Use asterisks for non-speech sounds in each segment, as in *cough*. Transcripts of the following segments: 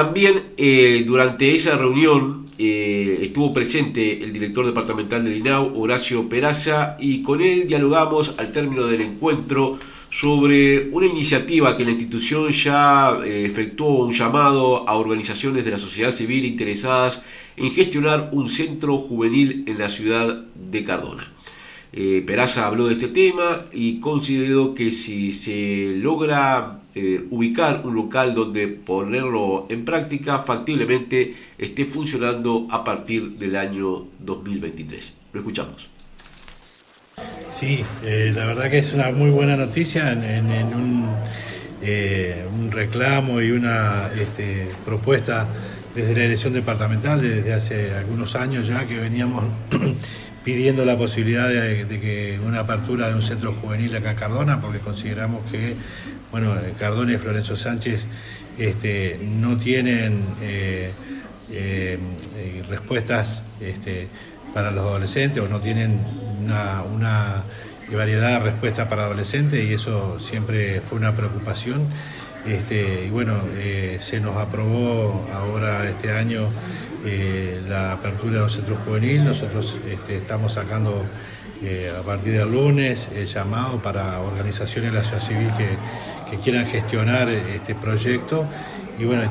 También eh, durante esa reunión eh, estuvo presente el director departamental del INAU, Horacio Peraza, y con él dialogamos al término del encuentro sobre una iniciativa que la institución ya eh, efectuó un llamado a organizaciones de la sociedad civil interesadas en gestionar un centro juvenil en la ciudad de Cardona. Eh, Peraza habló de este tema y consideró que si se logra eh, ubicar un local donde ponerlo en práctica, factiblemente esté funcionando a partir del año 2023. Lo escuchamos. Sí, eh, la verdad que es una muy buena noticia en, un, un, reclamo y una este, propuesta desde la elección departamental desde hace algunos años ya que veníamos *clears throat* pidiendo la posibilidad de, que una apertura de un centro juvenil acá en Cardona, porque consideramos que bueno, Cardona y Florencio Sánchez este, no tienen eh, eh, respuestas este, para los adolescentes o no tienen una, variedad de respuestas para adolescentes y eso siempre fue una preocupación. Este, y bueno, eh, se nos aprobó ahora este año eh, la apertura de los centros juveniles. Nosotros este, estamos sacando eh, a partir del lunes el llamado para organizaciones de la sociedad civil que, quieran gestionar este proyecto. Y bueno,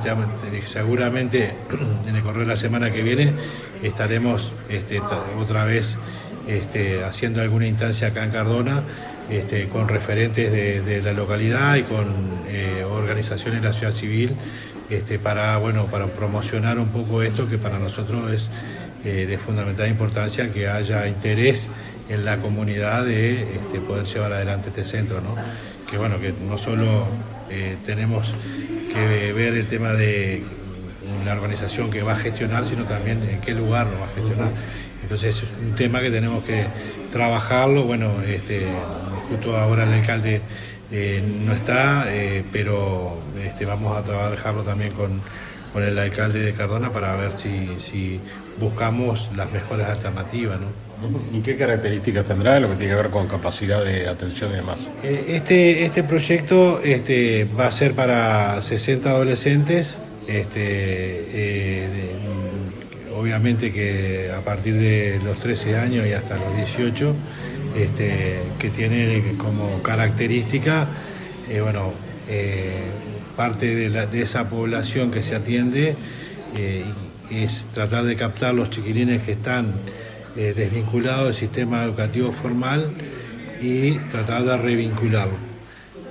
seguramente *clears throat* en el correo de la semana que viene estaremos este, otra vez haciendo alguna instancia acá en Cardona con referentes de, la localidad y con eh, organizaciones de la sociedad civil este, para, bueno, para promocionar un poco esto que para nosotros es eh, de fundamental importancia que haya interés en la comunidad de este, poder llevar adelante este centro, ¿no? que bueno, que no solo eh, tenemos que ver el tema de la organización que va a gestionar, sino también en qué lugar lo va a gestionar. Entonces es un tema que tenemos que trabajarlo, bueno, este, justo ahora el alcalde eh, no está, eh, pero este, vamos a trabajarlo también con, el alcalde de Cardona para ver si, buscamos las mejores alternativas. ¿Y qué características tendrá lo que tiene que ver con capacidad de atención y demás? Eh, este, este proyecto este, va a ser para 60 adolescentes, este, obviamente que a partir de los 13 años y hasta los 18 este, que tiene como característica, eh, bueno, eh, parte de, esa población que se atiende eh, es tratar de captar los chiquilines que están desvinculados del sistema educativo formal y tratar de revincularlo.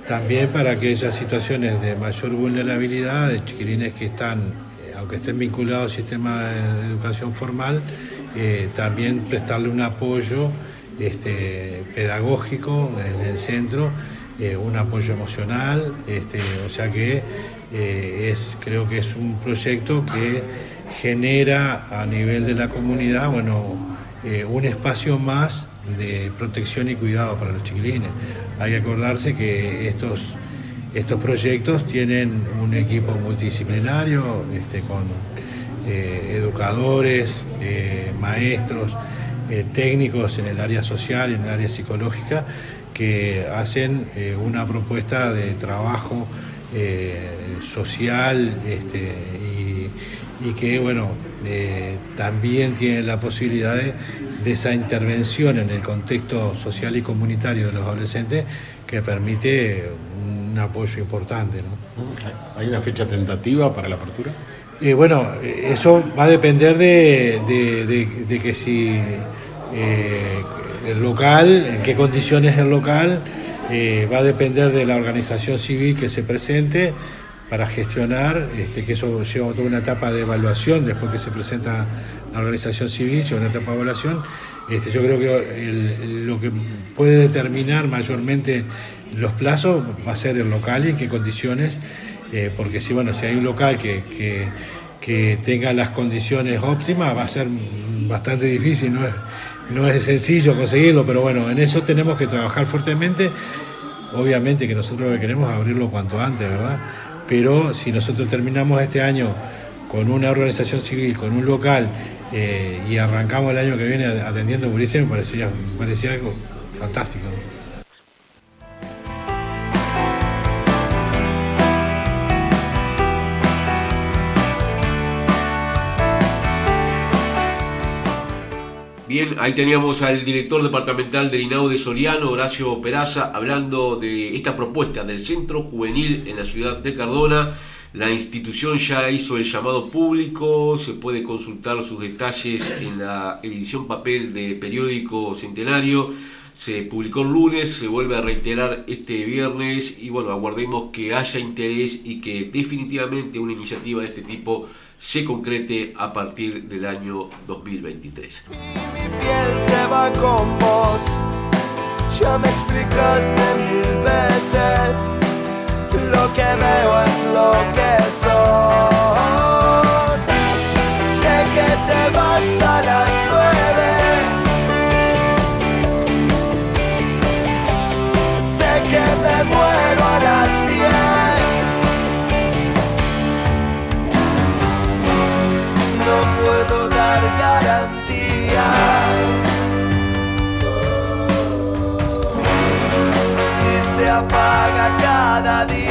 También para aquellas situaciones de mayor vulnerabilidad, de chiquilines que están, aunque estén vinculados al sistema de educación formal, también prestarle un apoyo este, pedagógico en el centro, eh, un apoyo emocional, este, o sea que eh, es, creo que es un proyecto que genera a nivel de la comunidad bueno, eh, un espacio más de protección y cuidado para los chiquilines. Hay que acordarse que estos, estos proyectos tienen un equipo multidisciplinario este, con educadores, maestros, eh, técnicos en el área social y en el área psicológica que hacen eh, una propuesta de trabajo eh, social este, y, que bueno también tienen la posibilidad de, esa intervención en el contexto social y comunitario de los adolescentes que permite un apoyo importante. ¿Hay una fecha tentativa para la apertura? bueno, eso va a depender de, de que si eh, el local, en qué condiciones el local, eh, va a depender de la organización civil que se presente para gestionar, este, que eso lleva toda una etapa de evaluación, después que se presenta la organización civil, lleva una etapa de evaluación. Este, yo creo que lo que puede determinar mayormente los plazos va a ser el local y en qué condiciones, eh, porque si, bueno, si hay un local que, que, tenga las condiciones óptimas, va a ser bastante difícil, ¿no? no es sencillo conseguirlo, pero bueno, en eso tenemos que trabajar fuertemente. Obviamente que nosotros lo que queremos es abrirlo cuanto antes, ¿verdad? Pero si nosotros terminamos este año con una organización civil, con un local, eh, y arrancamos el año que viene atendiendo policía, me parecía, me parecía algo fantástico. Bien, ahí teníamos al director departamental del INAU de Soriano, Horacio Peraza, hablando de esta propuesta del Centro Juvenil en la ciudad de Cardona. La institución ya hizo el llamado público, se puede consultar sus detalles en la edición papel de periódico Centenario. Se publicó el lunes, se vuelve a reiterar este viernes y bueno, aguardemos que haya interés y que definitivamente una iniciativa de este tipo se concrete a partir del año 2023. Mi piel se va con vos, ya me explicaste mil veces, que veo es lo que sos. Sé que te vas a las nueve, sé que me muero a las diez. no puedo dar garantías. Si se apaga cada día,